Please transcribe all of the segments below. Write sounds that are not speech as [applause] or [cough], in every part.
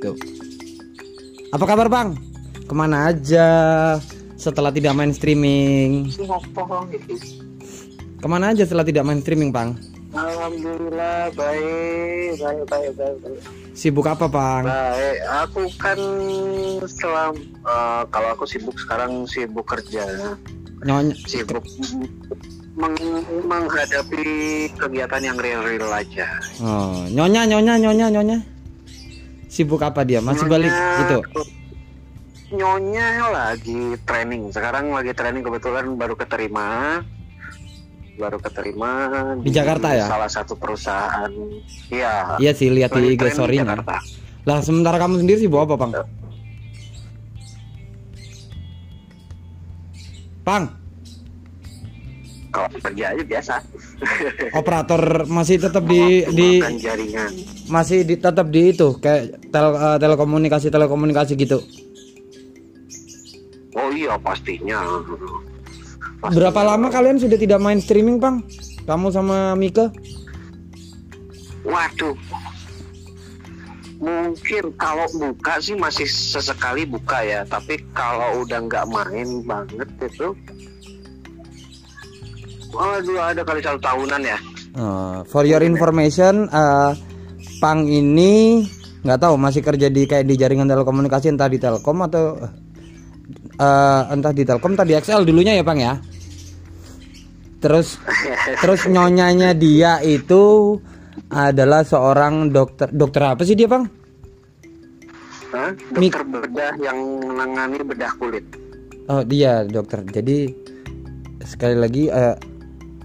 go. Apa kabar bang? Ke mana aja setelah tidak main streaming? Ke mana aja setelah tidak main streaming bang? Alhamdulillah baik, baik, baik, baik, baik. Sibuk apa bang? Baik, aku kan setelah eh, kalau aku sibuk sekarang sibuk kerja, Nyonya. sibuk meng- menghadapi kegiatan yang real-real aja. Oh, nyonya, nyonya, nyonya, nyonya. Sibuk apa dia? Masih balik Nyonya- itu? Nyonya lagi training. Sekarang lagi training kebetulan baru keterima. Baru keterima Di Jakarta ya? Salah satu perusahaan. Iya. Iya sih lihat di IG di. Jakarta. Lah sementara kamu sendiri sibuk apa bang? Bang, Kalau kerja aja biasa. operator masih tetap di di Makan jaringan. masih di tetap di itu kayak tel, eh, telekomunikasi telekomunikasi gitu. Oh iya pastinya. Pastinya. Berapa lama kalian sudah tidak main streaming, Bang? Kamu sama Mika? Waduh. Mungkin kalau buka sih masih sesekali buka ya, tapi kalau udah nggak main banget itu, waduh ada kali satu tahunan ya. Uh, for your information, uh, Pang ini nggak tahu masih kerja di kayak di jaringan telekomunikasi entah di Telkom atau uh, entah di Telkom entah di XL dulunya ya, Bang ya. Terus terus nyonyanya dia itu adalah seorang dokter dokter apa sih dia, Bang? Hah? Mik- Dokter bedah yang menangani bedah kulit. Oh dia dokter. Jadi sekali lagi eh,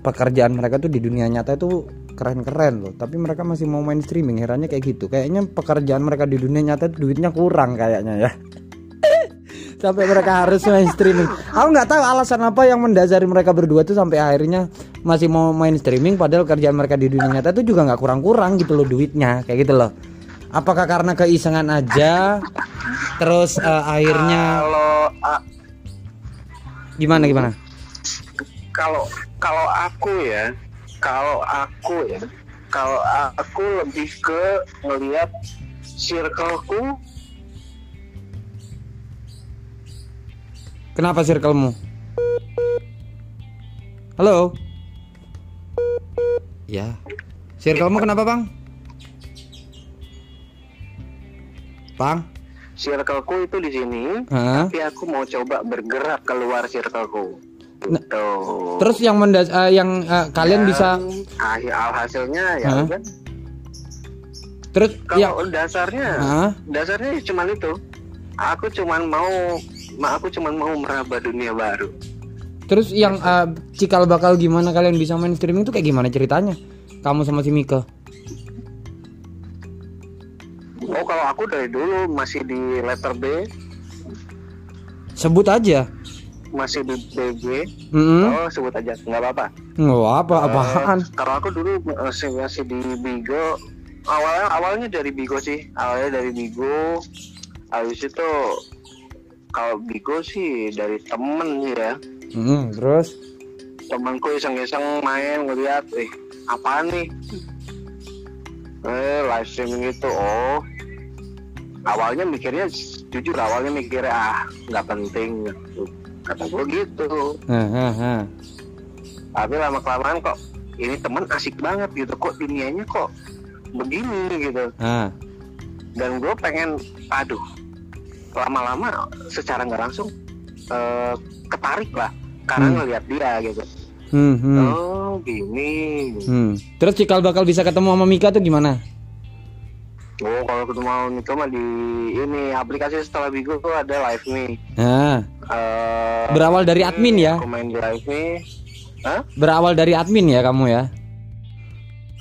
pekerjaan mereka tuh di dunia nyata itu keren-keren loh. Tapi mereka masih mau main streaming. Herannya kayak gitu. Kayaknya pekerjaan mereka di dunia nyata tuh duitnya kurang kayaknya ya. [laughs] sampai mereka harus main streaming. Aku nggak tahu alasan apa yang mendasari mereka berdua tuh sampai akhirnya masih mau main streaming. Padahal kerjaan mereka di dunia nyata tuh juga nggak kurang-kurang gitu loh duitnya kayak gitu loh. Apakah karena keisengan aja? Terus eh, akhirnya Kalau ah, gimana gimana? kalau kalau aku ya, kalau aku ya, kalau aku lebih ke ngelihat circleku Kenapa circlemu? Halo? Ya. Circlemu kenapa, Bang? Bang? circleku itu di sini tapi aku mau coba bergerak keluar circleku Nah, Terus yang mendas eh, yang eh, kalian Dan bisa akhir alhasilnya ya Hah? udah. terus yang kalau dasarnya Hah? dasarnya cuma itu aku cuman mau ma aku cuman mau meraba dunia baru terus yang eh, cikal bakal gimana kalian bisa main streaming itu kayak gimana ceritanya? Kamu sama si Mika. oh kalau aku dari dulu masih di letter B Sebut aja. Masih di BG Mm oh sebut aja nggak apa-apa. Nggak apa apaan? Eh, kalau aku dulu masih masih di Bigo. Awalnya awalnya dari Bigo sih. Awalnya dari Bigo. Habis itu kalau Bigo sih dari temen ya. Mm, terus? Temanku iseng-iseng main ngeliat eh apaan nih? Eh live streaming itu oh. Awalnya mikirnya jujur awalnya mikirnya ah nggak penting kata gue gitu tapi lama kelamaan kok ini teman asik banget gitu kok dunianya kok begini gitu Ah. dan gue pengen aduh lama-lama secara nggak langsung eh, ketarik lah karena Hmm. ngelihat dia gitu Hmm, hmm. oh gini Hmm. Terus cikal bakal bisa ketemu sama Mika tuh gimana? Oh kalau ketemu sama Mika mah di ini aplikasi setelah Bigo tuh ada live nih Nah, Eh, berawal dari admin ya? aku main di live nih Hah? Berawal dari admin ya kamu ya?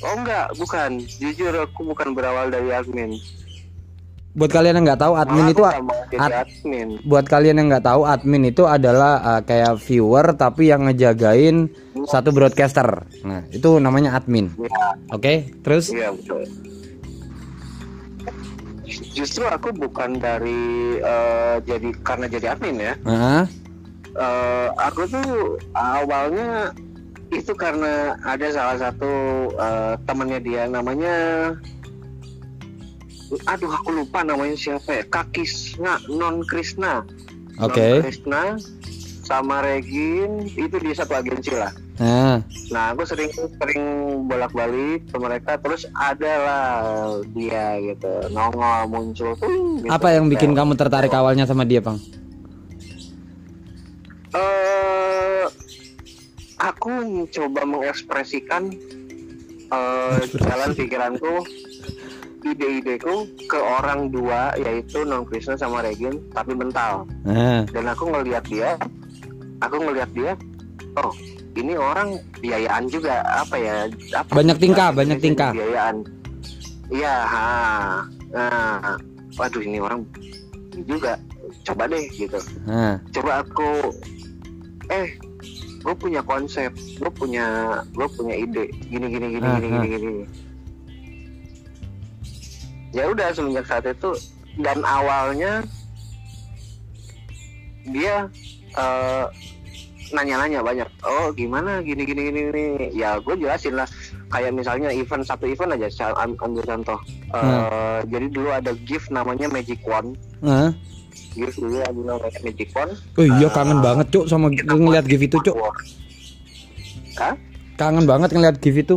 Oh enggak, bukan. Jujur aku bukan berawal dari admin. Buat kalian yang nggak tahu admin Malah itu mau ad- admin. buat kalian yang nggak tahu admin itu adalah uh, kayak viewer tapi yang ngejagain satu broadcaster. Nah, itu namanya admin. Ya, Oke, terus iya betul. Justru aku bukan dari eh, jadi karena jadi admin ya. Heeh. Eh, aku tuh awalnya itu karena ada salah satu eh, temannya dia namanya aduh aku lupa namanya siapa ya kakis nggak non Krishna Oke. non Krishna sama Regin itu di satu agensi lah Nah, nah aku sering sering bolak balik ke mereka terus ada lah dia gitu nongol muncul tuh gitu. apa yang bikin kamu tertarik awalnya sama dia, Bang? eh aku mencoba mengekspresikan eh, jalan pikiranku ide-ideku ke orang dua yaitu non Kristen sama Regin tapi mental. Nah, dan aku ngelihat dia aku ngelihat dia oh ini orang biayaan juga apa ya apa Banyak tingkah, banyak tingkah. biayaan. Iya ha. Nah waduh ini orang juga coba deh gitu. Nah, coba aku eh gue punya konsep gue punya gue punya ide. Gini gini gini Ah, gini ah. gini gini. Ya udah semenjak saat itu dan awalnya dia eh, nanya-nanya banyak oh gimana gini gini gini gini ya gue jelasin lah kayak misalnya event satu event aja ambil contoh Eh, Hmm. jadi dulu ada gift namanya Magic Wand nah. gift dulu ada namanya Magic Wand Oh iya Ah, kangen banget cuk sama ngeliat buat GIF itu cuk. Hah? Kangen banget ngeliat GIF itu.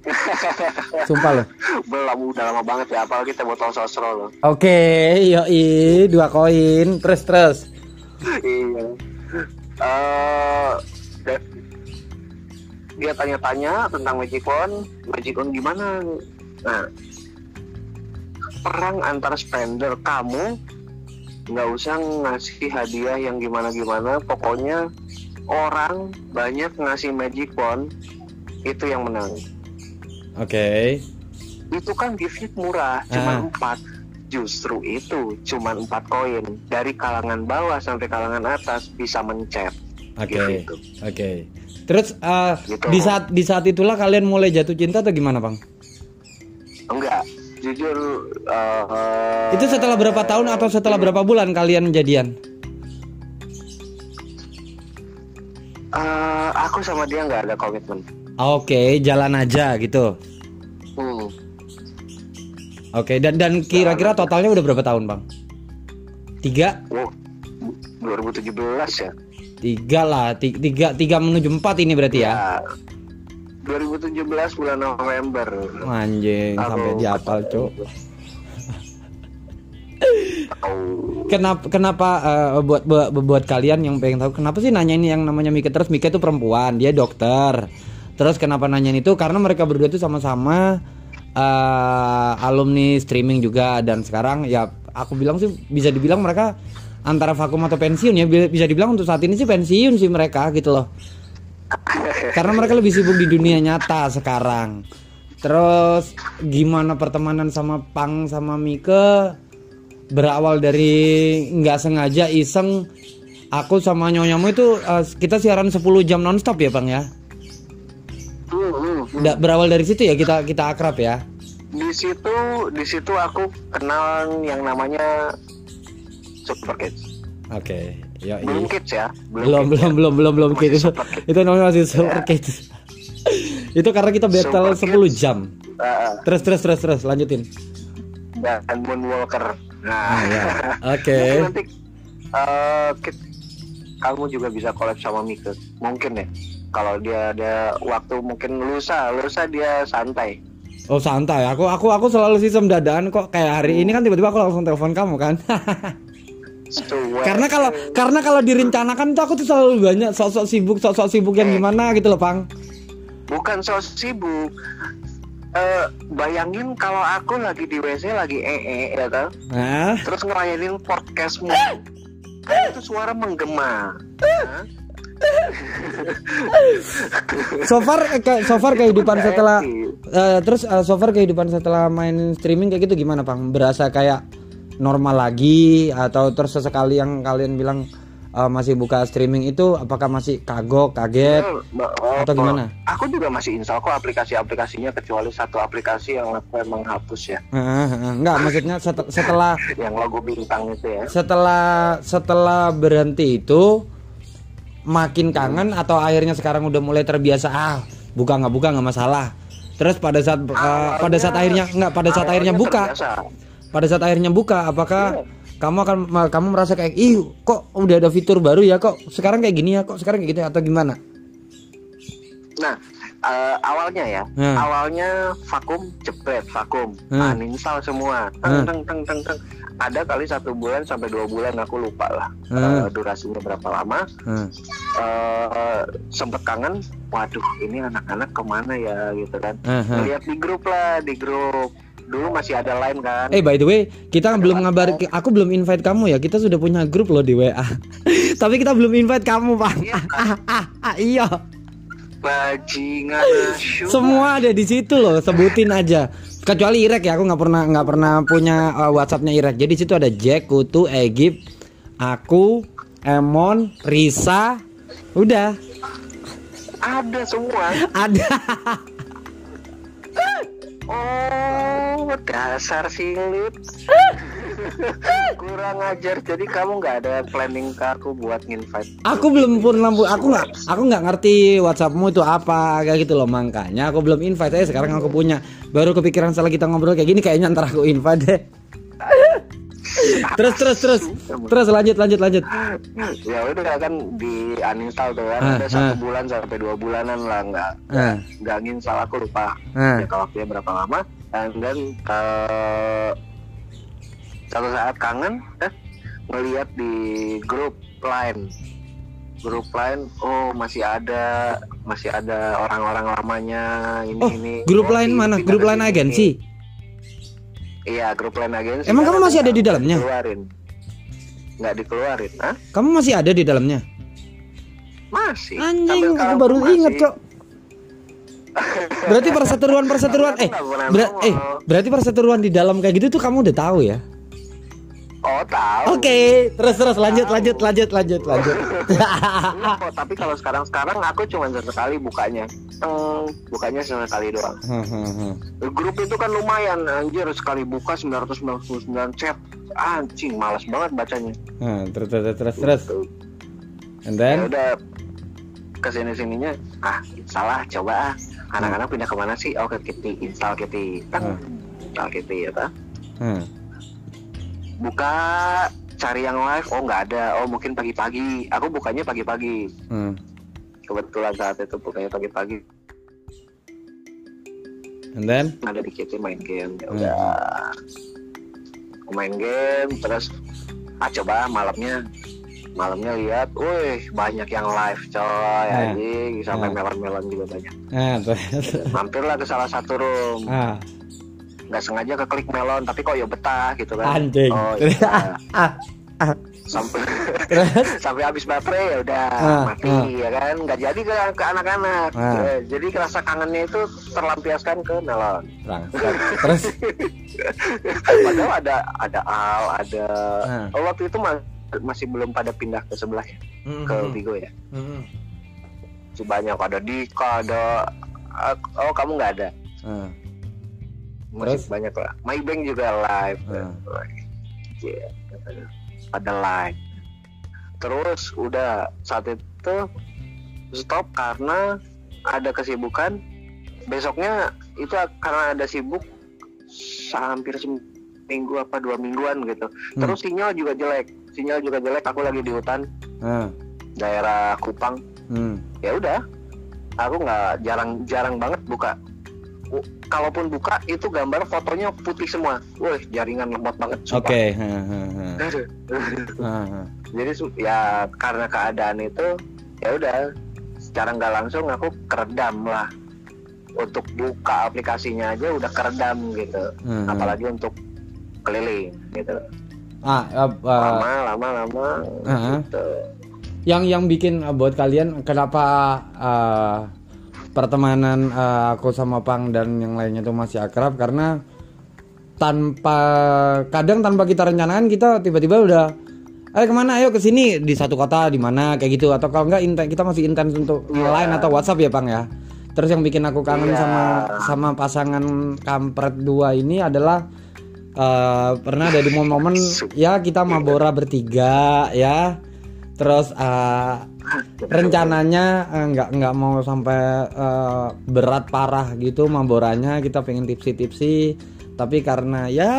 [laughs] Sumpah loh. Belum udah lama banget ya apalagi kita botol sosro loh. Oke, yoi dua koin. Terus terus. iya. Eh, dia tanya-tanya tentang Magic Wand, Magic Wand gimana? Nah, perang antar spender kamu nggak usah ngasih hadiah yang gimana-gimana, pokoknya orang banyak ngasih Magic Wand itu yang menang. Oke. itu kan giftnya murah cuma Ah. empat justru itu cuma empat koin dari kalangan bawah sampai kalangan atas bisa mencet Oke. Gitu. Oke. Terus eh, Gitu. di saat di saat itulah kalian mulai jatuh cinta atau gimana, Bang? enggak jujur eh, Itu setelah berapa tahun atau setelah berapa bulan kalian jadian? eh, aku sama dia nggak ada komitmen Oke, jalan aja gitu. Oke, dan dan kira-kira totalnya udah berapa tahun, Bang? Tiga? wow 2017 ya Tiga lah, ti- tiga, tiga menuju empat ini berarti ya? ya 2017 bulan November Anjing, Aku- sampai diapal, Cuk. Oh, Kenapa kenapa eh, buat, buat buat kalian yang pengen tahu kenapa sih nanya ini yang namanya Mika terus Mika itu perempuan, dia dokter. Terus kenapa nanyain itu? Karena mereka berdua itu sama-sama eh, alumni streaming juga dan sekarang ya aku bilang sih bisa dibilang mereka antara vakum atau pensiun ya Bi- bisa dibilang untuk saat ini sih pensiun sih mereka gitu loh. Karena mereka lebih sibuk di dunia nyata sekarang. Terus gimana pertemanan sama Pang sama Mika berawal dari nggak sengaja iseng aku sama nyonyamu itu eh, kita siaran 10 jam nonstop ya Bang ya. Hmm. Da- berawal dari situ ya kita kita akrab ya. di situ di situ aku kenal yang namanya Super Kids Oke, ya belum kids ya belum kids belum ya. belum belum belum Kids. Itu namanya masih super kids. [laughs] itu karena kita battle Super 10 Kids. jam. Ah, Terus terus terus terus lanjutin. dan Moonwalker nah Ah, ya. [laughs] Oke. mungkin nanti eh, kit- kamu juga bisa collab sama Mika mungkin ya kalau dia ada waktu mungkin lusa lusa dia santai. Oh santai, aku aku aku selalu sistem dadaan kok. Kayak hari ini kan tiba-tiba aku langsung telepon kamu kan. [laughs] Karena kalau karena kalau direncanakan tuh aku tuh selalu banyak sosok sibuk sosok sibuk yang gimana gitu loh Pang. bukan so sibuk. Eh, bayangin kalau aku lagi di WC lagi ee ya kan Nah, terus ngerayain podcastmu kan itu suara menggema. Hah? So far eh, ke- so far kehidupan setelah eh, terus eh, so far kehidupan setelah main streaming kayak gitu gimana Pang? Berasa kayak normal lagi atau terus sesekali yang kalian bilang eh, masih buka streaming itu apakah masih kagok, kaget oh, atau gimana? Aku juga masih install kok aplikasi-aplikasinya kecuali satu aplikasi yang aku emang hapus ya, eh, enggak maksudnya set- setelah [laughs] yang logo bintang itu ya. setelah setelah berhenti itu makin kangen atau akhirnya sekarang udah mulai terbiasa ah buka nggak buka nggak masalah Terus pada saat uh, pada saat akhirnya enggak pada saat akhirnya buka, terbiasa. pada saat akhirnya buka apakah Iya. kamu akan kamu merasa kayak ih kok udah ada fitur baru ya kok sekarang kayak gini ya kok sekarang kayak gitu atau gimana? Nah, eh, awalnya ya, Hmm. awalnya vakum jepret vakum, Hmm. uninstall semua, teng teng teng teng teng. Ada kali satu bulan sampai dua bulan aku lupa lah Hmm. eh, durasinya berapa lama. Hmm. eh sempet kangen, waduh ini anak-anak ke mana ya gitu kan? Aha. Lihat di grup lah, di grup. Dulu masih ada lain kan? Eh by the way, kita belum ngabar aku belum invite kamu ya. Kita sudah punya grup loh di WA. [laughs] Tapi kita belum invite kamu, Pak. Iya, [laughs] iya. Bajingan. Semua ada di situ loh, sebutin aja. Kecuali Irek ya, aku nggak pernah nggak pernah punya uh, WhatsAppnya Irek. Jadi situ ada Jack, Kutu, Egip, aku, Emon, Risa, udah Ada semua. ada. Oh, dasar silit. Kurang ajar. Jadi kamu nggak ada planning ke aku buat invite. Aku belum pernah pu- aku nggak aku nggak ngerti WhatsAppmu itu apa kayak gitu loh makanya aku belum invite aja sekarang aku punya baru kepikiran setelah kita ngobrol kayak gini kayaknya ntar aku invite deh. terus terus terus terus lanjut lanjut lanjut. Ya udah kan di uninstall tuh kan. Ah, ada satu ah. bulan sampai dua bulanan lah nggak Ah. nggak nginstal aku lupa. Ah. Ya kalau waktunya berapa lama. Dan dan eh, satu saat kangen, eh ngelihat di grup lain grup lain oh masih ada masih ada orang-orang lamanya ini Oh, ini grup Oh, lain di- mana? Grup lain agensi. iya grup lain agensi Emang kamu masih ada di dalamnya? dikeluarin nggak dikeluarin Hah? Kamu masih ada di dalamnya? masih Anjing, aku baru masih. inget kok. [laughs] Berarti perseteruan perseteruan eh ber- eh berarti perseteruan di dalam kayak gitu tuh kamu udah tahu ya? Oh tahu Oke, terus terus lanjut lanjut lanjut lanjut lanjut. Enggak [laughs] kok, tapi kalau sekarang-sekarang aku cuma sekali bukanya. Teng, bukanya sekali doang. Grup itu kan lumayan anjir sekali buka 999 chat. Anjing, malas banget bacanya. Nah, terus terus terus terus. And Ya then udah ke sini sininya ah salah coba ah anak-anak pindah ke mana sih oh ke Kitty install Kitty Teng, install Kitty ya tak hmm. Buka cari yang live oh nggak ada oh mungkin pagi-pagi aku bukanya pagi-pagi Hmm. kebetulan saat itu bukanya pagi-pagi And then ada di Kitty main game ya Hmm. udah main game terus ah coba malamnya malamnya lihat, wih banyak yang live coy Hmm. anjing sampai Hmm. melon-melon juga banyak. [laughs] nah, terus. Mampirlah ke salah satu room, ah, nggak sengaja ke klik melon tapi kok ya betah gitu kan. anjing. Oh iya. ah, ah, sampai terus [laughs] sampai habis baterai ya udah Ah, mati ah. ya kan nggak jadi ke ke anak-anak Ah. Ya, jadi rasa kangennya itu terlampiaskan ke melon [laughs] terus padahal ada ada Al ada Ah. oh, waktu itu ma- masih belum pada pindah ke sebelah ya ke Mhm. Bigo ya Mhm. masih banyak ada Dika ada oh kamu nggak ada Ah, masih Terus? banyak lah. Maybank juga live. Ah. Iya, ada live. Terus udah saat itu stop karena ada kesibukan. Besoknya itu karena ada sibuk hampir seminggu apa dua mingguan gitu. Hmm. terus sinyal juga jelek. Sinyal juga jelek aku lagi di hutan. Ah, daerah Kupang. Hmm. ya udah. Aku nggak jarang jarang banget buka kalaupun buka itu gambar fotonya putih semua wah jaringan lemot banget Oke. ah. [laughs] jadi ya karena keadaan itu ya udah secara nggak langsung aku keredam lah untuk buka aplikasinya aja udah keredam gitu Hmm. apalagi untuk keliling gitu Ah, ah, ah, lama lama lama Ah. gitu yang yang bikin uh, buat kalian kenapa uh, pertemanan uh, aku sama Pang dan yang lainnya tuh masih akrab karena tanpa kadang tanpa kita rencanakan kita tiba-tiba udah ayo ke mana? Ayo ke sini di satu kota di mana? Kayak gitu. Atau kalau enggak inten- kita masih intens untuk Iya. lain atau WhatsApp ya Pang ya. Terus yang bikin aku kangen Iya. sama sama pasangan kampret dua ini adalah uh, pernah ada di momen-momen ya kita mabora bertiga ya terus uh, rencananya uh, nggak mau sampai uh, berat parah gitu maboranya. Kita pengen tipsi-tipsi. Tapi karena ya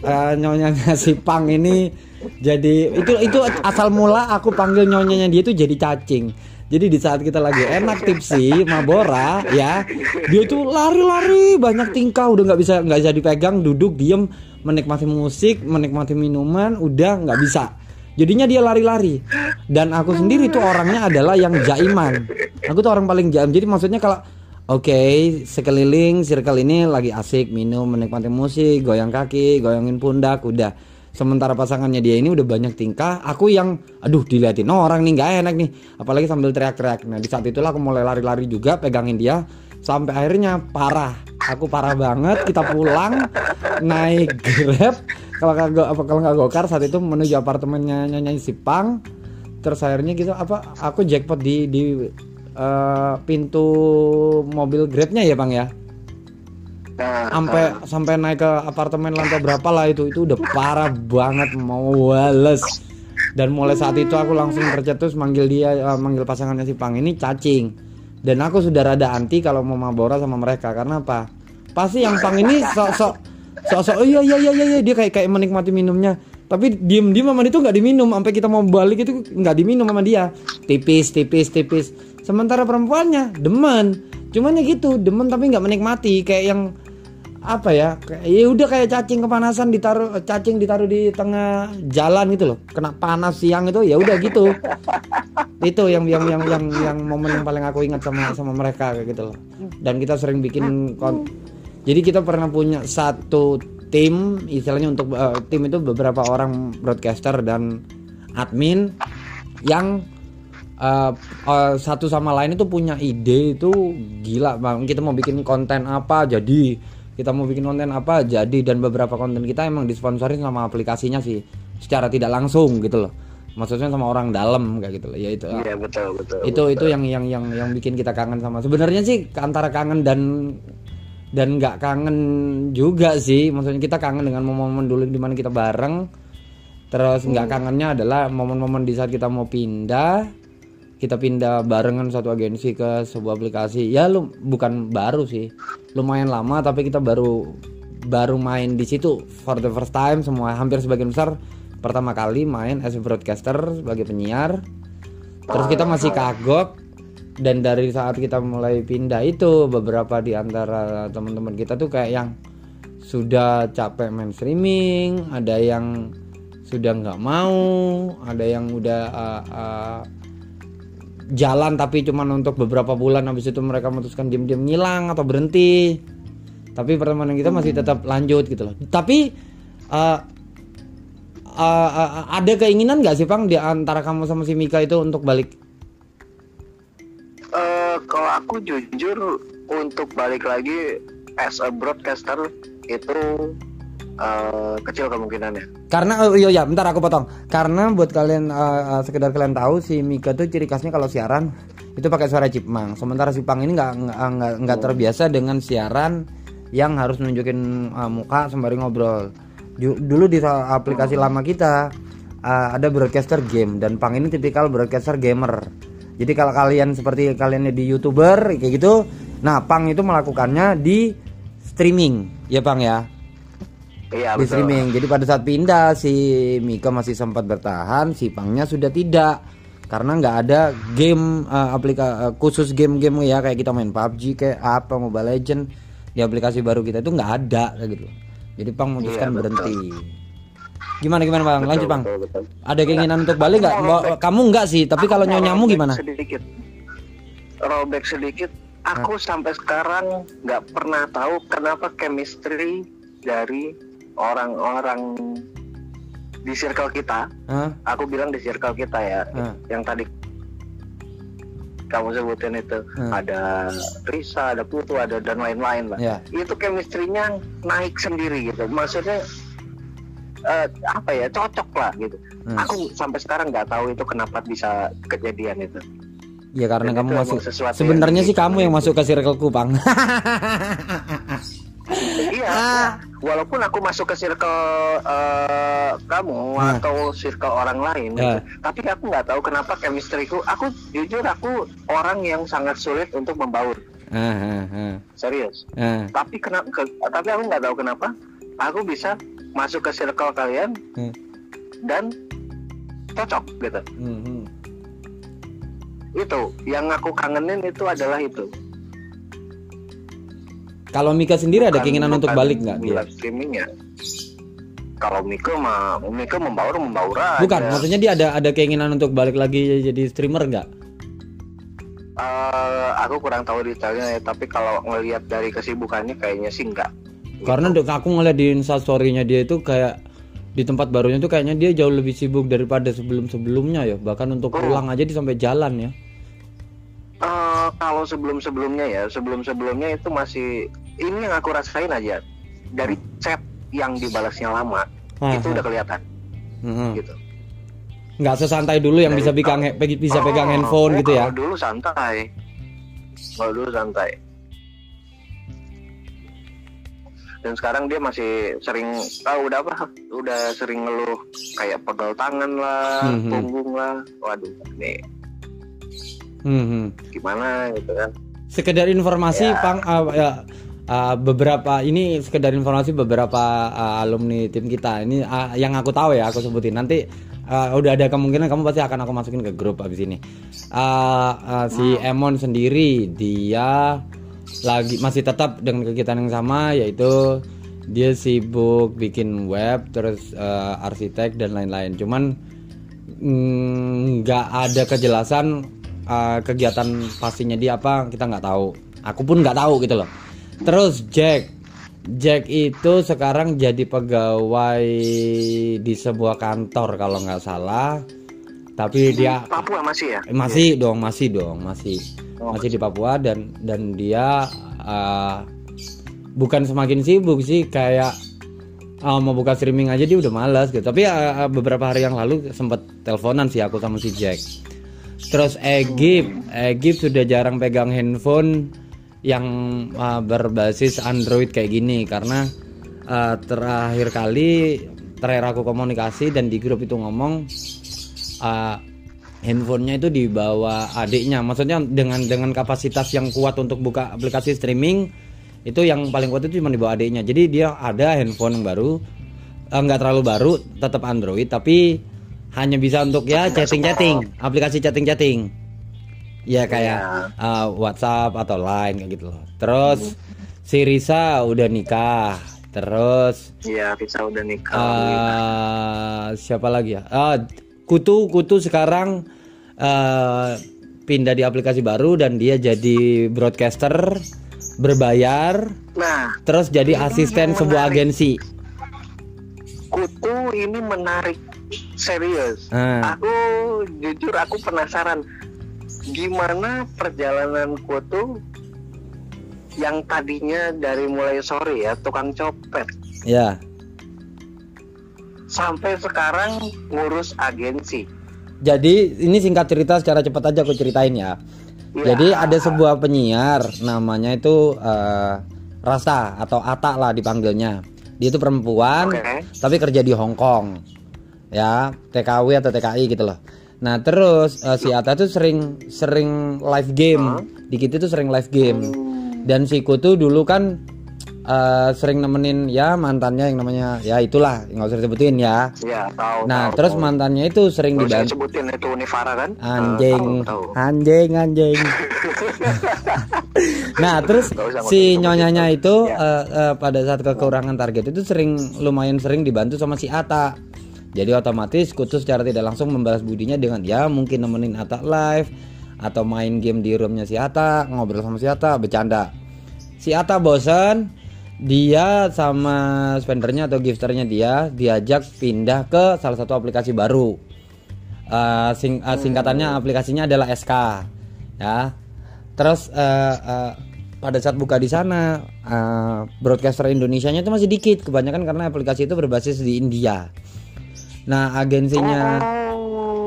uh, nyonyanya si Pang ini jadi itu itu asal mula aku panggil nyonyanya dia itu jadi cacing. Jadi di saat kita lagi enak tipsi mabora ya dia tuh lari-lari banyak tingkah udah nggak bisa nggak bisa dipegang duduk diem menikmati musik menikmati minuman udah nggak bisa jadinya dia lari-lari. Dan aku sendiri tuh orangnya adalah yang jaiman. Aku tuh orang paling jaim. Jadi maksudnya kalau Oke, okay, sekeliling circle ini lagi asik minum, menikmati musik, goyang kaki, goyangin pundak, udah. Sementara pasangannya dia ini udah banyak tingkah, aku yang aduh diliatin orang nih nggak enak nih, apalagi sambil teriak-teriak. Nah di saat itulah aku mulai lari-lari juga, pegangin dia, sampai akhirnya parah. Aku parah banget, kita pulang naik grab, kalau apa kalau nggak gokar saat itu menuju apartemennya nyanyi Sipang. Terus akhirnya gitu apa, aku jackpot di di uh, pintu mobil grabnya ya bang ya sampai sampai naik ke apartemen lantai berapa lah itu itu udah parah banget mau wales dan mulai saat itu aku langsung tercetus manggil dia uh, manggil pasangannya si Pang ini cacing dan aku sudah rada anti kalau mau mabora sama mereka. Karena apa? Pasti yang Pang ini sok sok sok sok oh iya iya iya iya. Dia kayak kayak menikmati minumnya. Tapi diem diem sama itu nggak diminum. Sampai kita mau balik itu nggak diminum sama dia. Tipis tipis tipis. Sementara perempuannya demen. Cuman ya gitu demen tapi nggak menikmati. Kayak yang apa ya ya udah kayak cacing kepanasan ditaruh cacing ditaruh di tengah jalan gitu loh. Kena panas siang itu ya udah gitu. [laughs] Itu yang yang yang yang yang momen yang paling aku ingat sama sama mereka kayak gitu loh. Dan kita sering bikin kon jadi kita pernah punya satu tim istilahnya untuk uh, tim itu beberapa orang broadcaster dan admin yang uh, uh, satu sama lain itu punya ide itu gila bang kita mau bikin konten apa jadi kita mau bikin konten apa jadi dan beberapa konten kita emang disponsorin sama aplikasinya sih secara tidak langsung gitu loh. Maksudnya sama orang dalam kayak gitu loh. Ya itu. Iya betul betul itu betul. itu yang yang yang yang bikin kita kangen sama. Sebenarnya sih antara kangen dan dan nggak kangen juga sih. Maksudnya kita kangen dengan momen-momen dulu di mana kita bareng. Terus nggak hmm. kangennya adalah momen-momen di saat kita mau pindah kita pindah barengan satu agensi ke sebuah aplikasi. Ya lu bukan baru sih. Lumayan lama tapi kita baru baru main di situ for the first time semua. Hampir sebagian besar pertama kali main as a broadcaster sebagai penyiar. Terus kita masih kagok. Dan dari saat kita mulai pindah itu beberapa di antara teman-teman kita tuh kayak yang sudah capek main streaming ada yang sudah nggak mau ada yang udah uh, uh, jalan tapi cuman untuk beberapa bulan habis itu mereka memutuskan diam-diam ngilang atau berhenti. Tapi pertemanan kita masih tetap lanjut gitu loh. Tapi uh, uh, uh, ada keinginan nggak sih Pang di antara kamu sama si Mika itu untuk balik? Uh, kalau aku jujur untuk balik lagi as a broadcaster itu uh, kecil kemungkinannya. Karena oh iya ya, bentar aku potong. Karena buat kalian uh, sekedar kalian tahu si Mika tuh ciri khasnya kalau siaran itu pakai suara cipmang. Sementara si Pang ini nggak nggak nggak terbiasa dengan siaran yang harus nunjukin uh, muka sembari ngobrol. Dulu di aplikasi lama kita uh, ada broadcaster game dan Pang ini tipikal broadcaster gamer. Jadi kalau kalian seperti kalian di youtuber kayak gitu, nah Pang itu melakukannya di streaming, ya Pang ya Iya, di betul. streaming. Jadi pada saat pindah si Mika masih sempat bertahan, si Pangnya sudah tidak karena nggak ada game uh, aplikasi uh, khusus game-game ya kayak kita main PUBG kayak apa Mobile Legend di aplikasi baru kita itu nggak ada kayak gitu. Jadi Pang memutuskan iya, berhenti. Gimana gimana Bang? Betul, Lanjut Bang. Betul, betul. Ada keinginan untuk balik nggak? Kamu nggak sih, tapi kalau nyonyamu gimana? Sedikit. Rollback sedikit. Aku nah. sampai sekarang nggak pernah tahu kenapa chemistry dari orang-orang di circle kita, huh? aku bilang di circle kita ya, huh? yang tadi kamu sebutin itu huh? ada Risa, ada Putu, ada dan lain-lain lah. Yeah. Itu chemistry-nya naik sendiri gitu. Maksudnya uh, apa ya cocok lah gitu. Hmm. Aku sampai sekarang nggak tahu itu kenapa bisa kejadian itu. Ya karena Dan kamu masuk. Sebenarnya sih kamu yang masuk ke circleku, Bang. iya. Ah walaupun aku masuk ke circle eh, kamu Nah. atau circle orang lain Ya. gitu, tapi aku nggak tahu kenapa chemistryku aku jujur aku orang yang sangat sulit untuk membaur ah, ah, serius ah. tapi kenapa tapi aku nggak tahu kenapa aku bisa masuk ke circle kalian Hmm. dan cocok gitu Hmm, hmm. itu yang aku kangenin itu adalah itu Kalau Mika sendiri ada Bukan- keinginan untuk bukan balik nggak dia? live streamingnya kalau Miko mah Miko membaur membaur aja Bukan, maksudnya dia ada ada keinginan untuk balik lagi jadi streamer nggak? Eh, aku kurang tahu detailnya ya tapi kalau ngelihat dari kesibukannya kayaknya sih enggak Karena dek- aku ngeliat di instastorynya dia itu kayak di tempat barunya tuh kayaknya dia jauh lebih sibuk daripada sebelum sebelumnya ya. Bahkan untuk Oh. pulang aja dia sampai jalan ya. Eh, kalau sebelum sebelumnya ya sebelum sebelumnya itu masih ini yang aku rasain aja. Dari chat yang dibalasnya lama Ah, itu ah. udah kelihatan. Heeh. gitu. Nggak sesantai dulu yang bisa Dari- pegang bisa pegang Oh, handphone oh, gitu ya. kalau dulu santai. Kalau dulu santai. Dan sekarang dia masih sering tahu udah apa? Udah sering ngeluh kayak pegal tangan lah Mhm. punggung lah. Waduh nih Hmm, hmm. gimana gitu kan Sekedar informasi, Ya. Pang, uh, ya, uh, beberapa ini sekedar informasi beberapa uh, alumni tim kita ini uh, yang aku tahu ya aku sebutin nanti uh, udah ada kemungkinan kamu pasti akan aku masukin ke grup abis ini. Uh, uh, si Emon sendiri dia lagi masih tetap dengan kegiatan yang sama yaitu dia sibuk bikin web terus uh, arsitek dan lain-lain. Cuman mm, nggak ada kejelasan uh, kegiatan pastinya dia apa kita nggak tahu. Aku pun nggak tahu gitu loh. Terus Jack. Jack itu sekarang jadi pegawai di sebuah kantor kalau nggak salah. Tapi dia Papua masih ya? Eh, masih dong masih dong masih. Oh, masih di Papua dan dan dia uh, bukan semakin sibuk sih kayak uh, mau buka streaming aja dia udah malas gitu. Tapi uh, beberapa hari yang lalu sempet teleponan sih aku sama si Jack terus Egip Egip sudah jarang pegang handphone yang uh, berbasis Android kayak gini. Karena uh, terakhir kali terakhir aku komunikasi dan di grup itu ngomong uh, handphonenya itu dibawa adiknya. Maksudnya dengan dengan kapasitas yang kuat untuk buka aplikasi streaming itu yang paling kuat itu cuma dibawa adiknya. Jadi dia ada handphone yang baru nggak terlalu baru tetap Android. Tapi hanya bisa untuk ya chatting chatting aplikasi chatting chatting ya kayak eh, WhatsApp atau Line kayak gitu loh. Terus si Risa udah nikah. Terus Iya bisa udah nikah. eh siapa lagi ya? Ah, kutu kutu sekarang eh pindah di aplikasi baru dan dia jadi broadcaster berbayar nah terus jadi asisten sebuah agensi. Kutu ini menarik serius? Ah. aku jujur aku penasaran. Gimana perjalanan kutu yang tadinya dari mulai sore ya tukang copet. Ya. Sampai sekarang ngurus agensi. Jadi ini singkat cerita secara cepat aja aku ceritain ya. Ya. jadi ada sebuah penyiar namanya itu eh, Rasta atau Ata lah dipanggilnya. Dia itu perempuan Oke. tapi kerja di Hong Kong ya TKW atau TKI gitu loh. Nah terus eh, si Ata tuh sering sering live game. Dikit itu sering live game. Dan si Kutu dulu kan eh, sering nemenin ya mantannya yang namanya ya itulah nggak usah disebutin ya. Ya tahu nah tahu, terus tahu. mantannya itu sering dibantu. sebutin itu Univara kan? Anjing Eh, tahu, tahu. anjing anjing. [laughs] Nah terus si nyonyanya itu Ya. eh, eh, pada saat kekurangan target itu sering lumayan sering dibantu sama si Ata jadi otomatis kutu secara tidak langsung membalas budinya dengan ya mungkin nemenin Ata live atau main game di roomnya si Ata ngobrol sama si Ata bercanda. Si Ata bosan dia sama spendernya atau gifternya dia diajak pindah ke salah satu aplikasi baru. Eh, sing- eh, singkatannya aplikasinya adalah SK ya. Terus eh, eh, pada saat buka di sana eh, broadcaster Indonesianya itu masih dikit kebanyakan karena aplikasi itu berbasis di India nah agensinya oh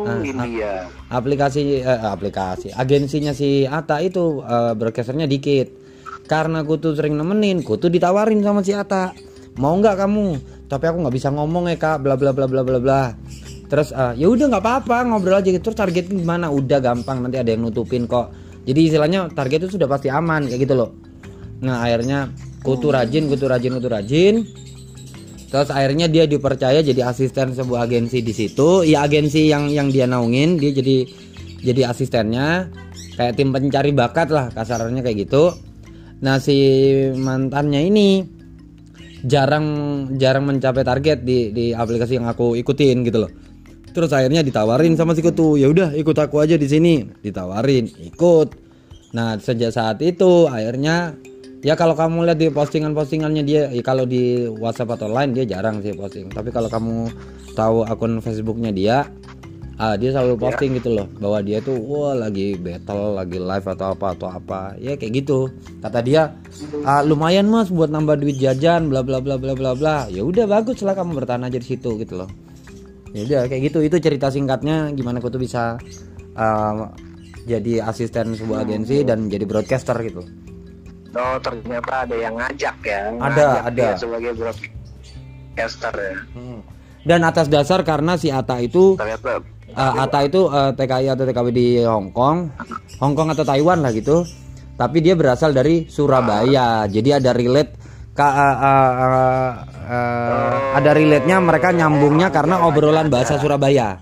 Ah, India aplikasi eh, aplikasi. Agensinya si Ata itu eh, broadcasternya dikit. Karena kutu sering nemenin kutu ditawarin sama si Ata mau nggak kamu? Tapi aku nggak bisa ngomong ya kak. Bla bla bla bla bla bla. Terus uh, ya udah nggak apa-apa ngobrol aja gitu. Terus target gimana? Udah gampang. Nanti ada yang nutupin kok. Jadi istilahnya target itu sudah pasti aman kayak gitu loh. Nah akhirnya kutu rajin kutu rajin kutu rajin terus akhirnya dia dipercaya jadi asisten sebuah agensi di situ. Ya agensi yang yang dia naungin dia jadi jadi asistennya. Kayak tim pencari bakat lah kasarnya kayak gitu. Nah si mantannya ini jarang jarang mencapai target di di aplikasi yang aku ikutin gitu loh. Terus akhirnya ditawarin sama si kutu ya udah ikut aku aja di sini. Ditawarin ikut. Nah sejak saat itu akhirnya ya kalau kamu lihat di postingan-postingannya dia ya kalau di WhatsApp atau lain dia jarang sih posting. Tapi kalau kamu tahu akun Facebooknya dia ah, dia selalu posting gitu loh bahwa dia tuh wah lagi battle lagi live atau apa atau apa. Ya kayak gitu. Kata dia ah, lumayan mas buat nambah duit jajan bla bla bla bla bla bla. Ya udah bagus lah kamu bertahan aja di situ gitu loh. Ya udah kayak gitu. Itu cerita singkatnya gimana aku tuh bisa uh, jadi asisten sebuah agensi dan jadi broadcaster gitu Oh ternyata ada yang ngajak ya. Ada, ngajak ada. dia sebagai broadcaster ya. Hmm. dan atas dasar karena si Ata itu Ternyata uh, Ata itu uh, TKI atau TKW di Hong Kong, Hong Kong atau Taiwan lah gitu. Tapi dia berasal dari Surabaya. Jadi ada relate ka, uh, uh, uh, uh, ada relate-nya mereka nyambungnya karena obrolan bahasa Surabaya.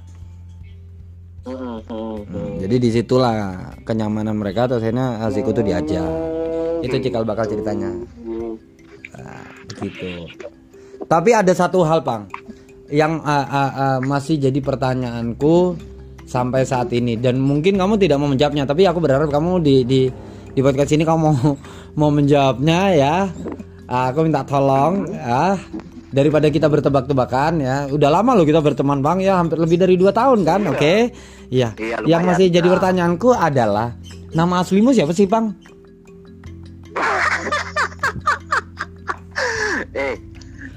Hmm, hmm, hmm. Hmm, jadi di situlah kenyamanan mereka terus akhirnya uh, Kutu diajak. Itu cikal bakal ceritanya. Nah, begitu. Tapi ada satu hal, Pang, yang uh, uh, uh, masih jadi pertanyaanku sampai saat ini dan mungkin kamu tidak mau menjawabnya, tapi aku berharap kamu di di di podcast ini kamu mau mau menjawabnya ya. Aku minta tolong ya daripada kita bertebak-tebakan ya. Udah lama loh kita berteman, Bang ya, hampir lebih dari dua tahun kan, oke? Iya. Iya, Yang masih jadi Nah. pertanyaanku adalah nama aslimu siapa sih, Bang?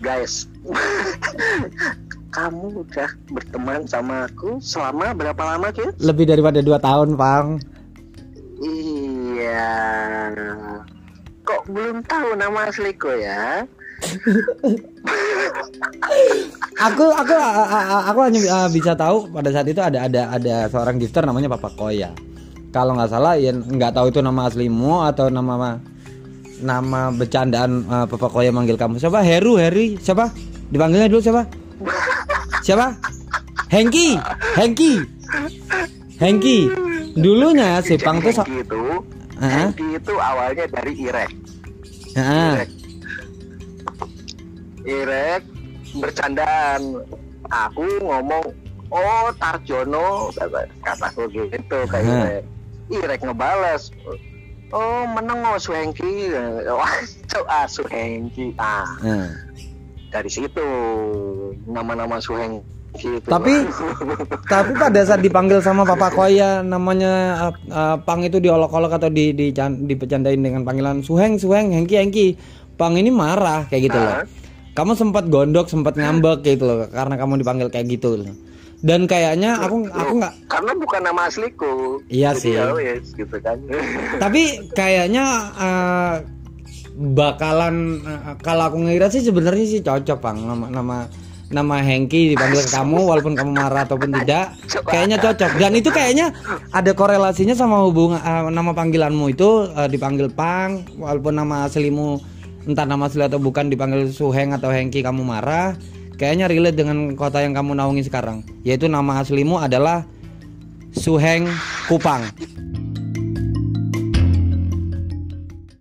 Guys. Kamu udah berteman sama aku selama berapa lama, Kit? Lebih daripada dua tahun, Bang. Iya. Kok belum tahu nama asliku ya? aku aku aku hanya uh, bisa tahu pada saat itu ada ada ada seorang gifter namanya Papa Koya. Kalau nggak salah ya nggak tahu itu nama aslimu atau nama nama bercandaan uh, Papa Koya manggil kamu. Siapa? Heru, Heri, siapa? Dipanggilnya dulu siapa? Siapa? Hengki, Hengki. Hengki. Dulunya si Pang tuh Hengki itu, Hah? Hengki itu awalnya dari Irek. Heeh. Irek. Irek bercandaan. Aku ngomong, oh Tarjono, kata kataku gitu kayak Hah. Irek. Irek ngebales. Oh meneng oh Suhengki. [laughs] Wah, coba Suhengki. Ah, Heeh. dari situ nama-nama Suhengki itu. Tapi [laughs] tapi pada saat dipanggil sama Papa Koya namanya uh, uh, Pang itu diolok-olok atau di, di dipecandain dengan panggilan Suheng Suheng Hengki Hengki Pang ini marah kayak gitu loh. Hah? Kamu sempat gondok, sempat ngambek gitu loh karena kamu dipanggil kayak gitu loh. Dan kayaknya aku aku nggak karena bukan nama asliku. Iya Jadi sih. ya wes, gitu kan. [laughs] tapi kayaknya uh, bakalan uh, kalau aku ngira sih sebenarnya sih cocok Pang nama nama nama Hengki dipanggil ke kamu walaupun kamu marah ataupun tidak kayaknya cocok dan itu kayaknya ada korelasinya sama hubungan uh, nama panggilanmu itu uh, dipanggil Pang walaupun nama aslimu entah nama asli atau bukan dipanggil Suheng atau Hengki kamu marah kayaknya relate dengan kota yang kamu naungi sekarang yaitu nama aslimu adalah Suheng Kupang